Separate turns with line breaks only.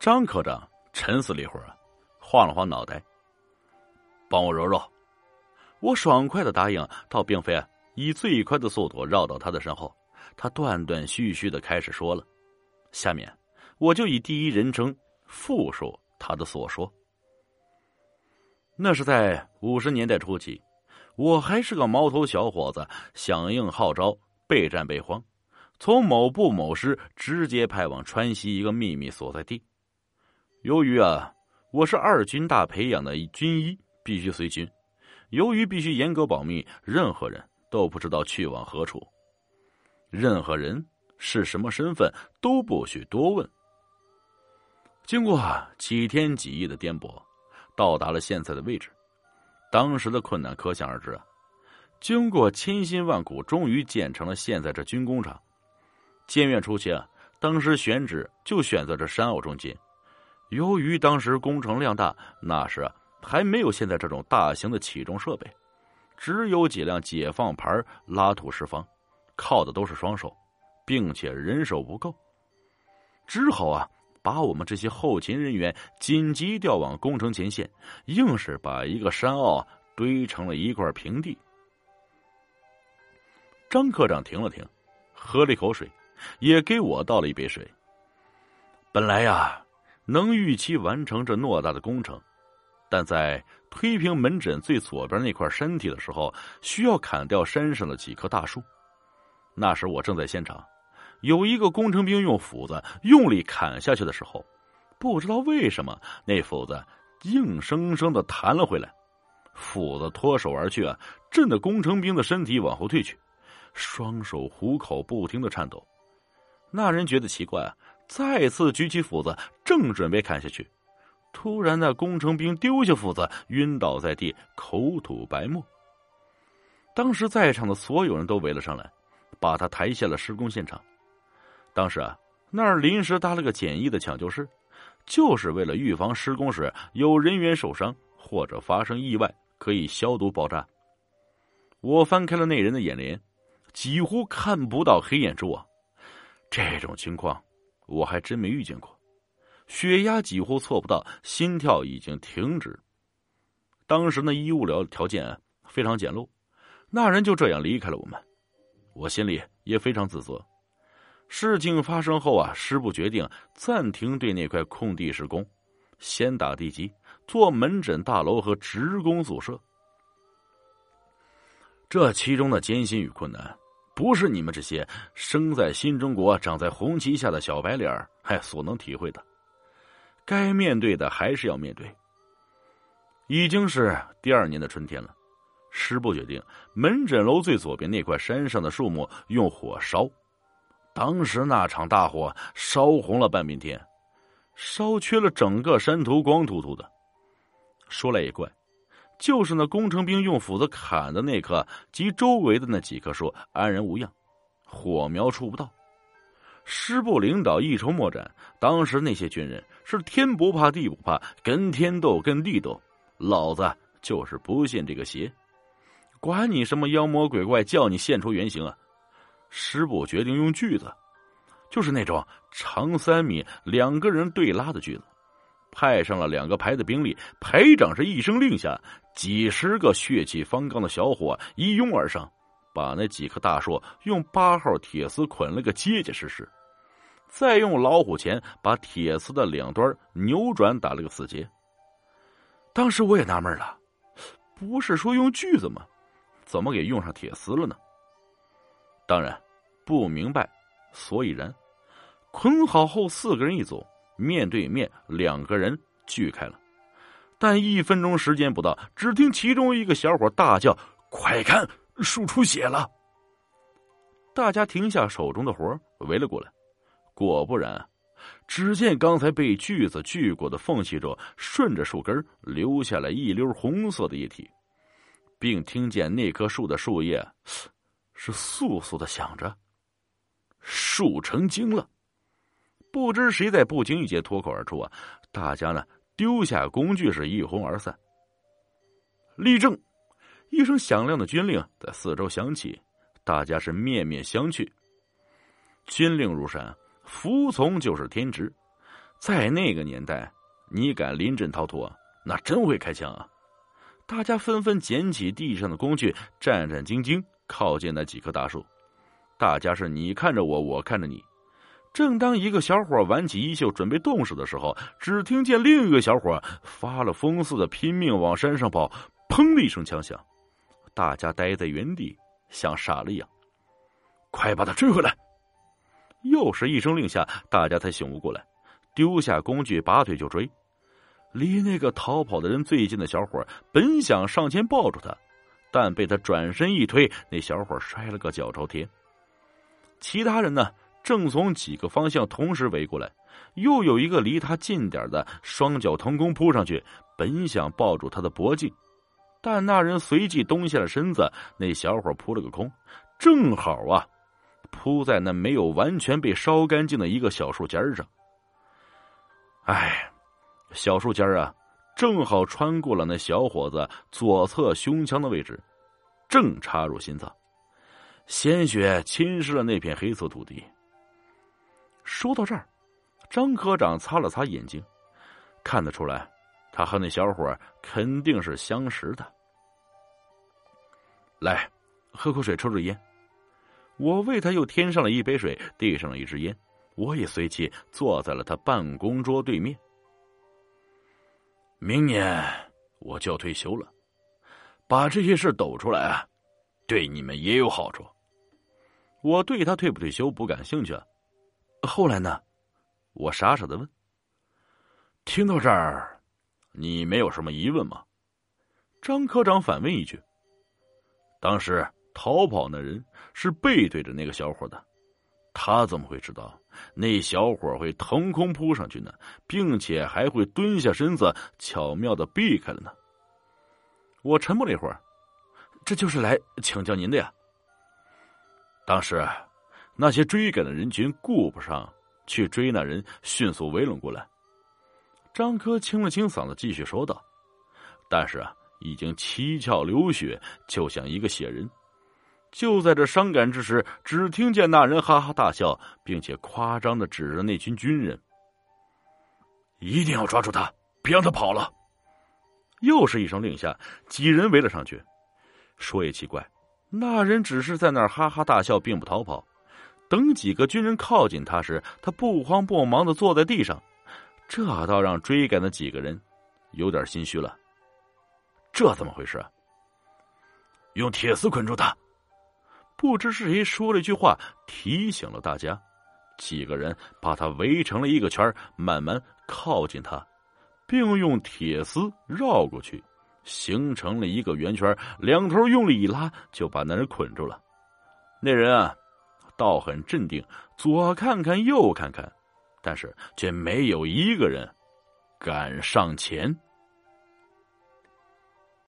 张科长沉思了一会儿，晃了晃脑袋，帮我揉揉。我爽快的答应，倒并非以最快的速度绕到他的身后。他断断续续的开始说了，下面我就以第一人称复述他的所说。那是在五十年代初期，我还是个毛头小伙子，响应号召备战备荒，从某部某师直接派往川西一个秘密所在地。由于啊，我是二军大培养的军医，必须随军。由于必须严格保密，任何人都不知道去往何处。任何人是什么身份都不许多问。经过几天几夜的颠簸，到达了现在的位置。当时的困难可想而知啊！经过千辛万苦，终于建成了现在这军工厂。建院初期啊，当时选址就选择这山坳中间。由于当时工程量大，那时还没有现在这种大型的起重设备，只有几辆解放牌拉土石方。靠的都是双手，并且人手不够，只好啊把我们这些后勤人员紧急调往工程前线，硬是把一个山坳堆成了一块平地。张科长停了停，喝了一口水，也给我倒了一杯水。本来呀，能预期完成这偌大的工程，但在推平门诊最左边那块山体的时候，需要砍掉山上的几棵大树。那时我正在现场，有一个工程兵用斧子用力砍下去的时候，不知道为什么那斧子硬生生的弹了回来，斧子脱手而去啊，震得工程兵的身体往后退去，双手虎口不停的颤抖。那人觉得奇怪啊，再次举起斧子，正准备砍下去，突然那工程兵丢下斧子，晕倒在地，口吐白沫。当时在场的所有人都围了上来。把他抬下了施工现场。当时啊，那儿临时搭了个简易的抢救室，就是为了预防施工时有人员受伤或者发生意外，可以消毒爆炸。我翻开了那人的眼帘，几乎看不到黑眼珠啊！这种情况我还真没遇见过。血压几乎测不到，心跳已经停止。当时那医务疗条件非常简陋，那人就这样离开了我们。我心里也非常自责。事情发生后啊，师部决定暂停对那块空地施工，先打地基，做门诊大楼和职工宿舍。这其中的艰辛与困难，不是你们这些生在新中国、长在红旗下的小白脸儿 哎所能体会的。该面对的还是要面对。已经是第二年的春天了。师部决定，门诊楼最左边那块山上的树木用火烧。当时那场大火烧红了半边天，烧缺了整个山头，光秃秃的。说来也怪，就是那工程兵用斧子砍的那棵及周围的那几棵树安然无恙，火苗触不到。师部领导一筹莫展，当时那些军人是天不怕地不怕，跟天斗，跟地斗。老子就是不信这个邪。管你什么妖魔鬼怪，叫你现出原形啊！师部决定用锯子，就是那种长三米、两个人对拉的锯子，派上了两个排的兵力。排长是一声令下，几十个血气方刚的小伙一拥而上，把那几棵大树用八号铁丝捆了个结结实实，再用老虎钳把铁丝的两端扭转打了个死结。当时我也纳闷了，不是说用锯子吗？怎么给用上铁丝了呢？当然不明白所以然。捆好后，四个人一组，面对面，两个人锯开了。但一分钟时间不到，只听其中一个小伙大叫：“快看，树出血了！”大家停下手中的活围了过来。果不然，只见刚才被锯子锯过的缝隙中，顺着树根流下来一溜红色的液体。并听见那棵树的树叶是簌簌的响着，树成精了。不知谁在不经意间脱口而出啊！大家呢丢下工具是一哄而散。立正，一声响亮的军令在四周响起，大家是面面相觑。军令如山，服从就是天职。在那个年代，你敢临阵逃脱，那真会开枪啊！大家纷纷捡起地上的工具，战战兢兢靠近那几棵大树。大家是你看着我，我看着你。正当一个小伙挽起衣袖准备动手的时候，只听见另一个小伙发了疯似的拼命往山上跑。砰的一声枪响，大家呆在原地，像傻了一样。快把他追回来！又是一声令下，大家才醒悟过来，丢下工具，拔腿就追。离那个逃跑的人最近的小伙本想上前抱住他，但被他转身一推，那小伙摔了个脚朝天。其他人呢，正从几个方向同时围过来，又有一个离他近点的双脚腾空扑上去，本想抱住他的脖颈，但那人随即蹲下了身子，那小伙扑了个空，正好啊，扑在那没有完全被烧干净的一个小树尖上。哎。小树尖啊，正好穿过了那小伙子左侧胸腔的位置，正插入心脏，鲜血侵蚀了那片黑色土地。说到这儿，张科长擦了擦眼睛，看得出来，他和那小伙肯定是相识的。来，喝口水，抽支烟。我为他又添上了一杯水，递上了一支烟，我也随即坐在了他办公桌对面。明年我就要退休了，把这些事抖出来啊，对你们也有好处。我对他退不退休不感兴趣。后来呢？我傻傻的问。听到这儿，你没有什么疑问吗？张科长反问一句。当时逃跑那人是背对着那个小伙的，他怎么会知道？那小伙会腾空扑上去呢，并且还会蹲下身子，巧妙的避开了呢。我沉默了一会儿，这就是来请教您的呀。当时，那些追赶的人群顾不上去追那人，迅速围拢过来。张科清了清嗓子，继续说道：“但是啊，已经七窍流血，就像一个血人。”就在这伤感之时，只听见那人哈哈大笑，并且夸张的指着那群军人：“一定要抓住他，别让他跑了！”又是一声令下，几人围了上去。说也奇怪，那人只是在那儿哈哈大笑，并不逃跑。等几个军人靠近他时，他不慌不忙的坐在地上，这倒让追赶的几个人有点心虚了。这怎么回事？用铁丝捆住他！不知是谁说了一句话，提醒了大家。几个人把他围成了一个圈，慢慢靠近他，并用铁丝绕过去，形成了一个圆圈。两头用力一拉，就把那人捆住了。那人啊，倒很镇定，左看看，右看看，但是却没有一个人敢上前。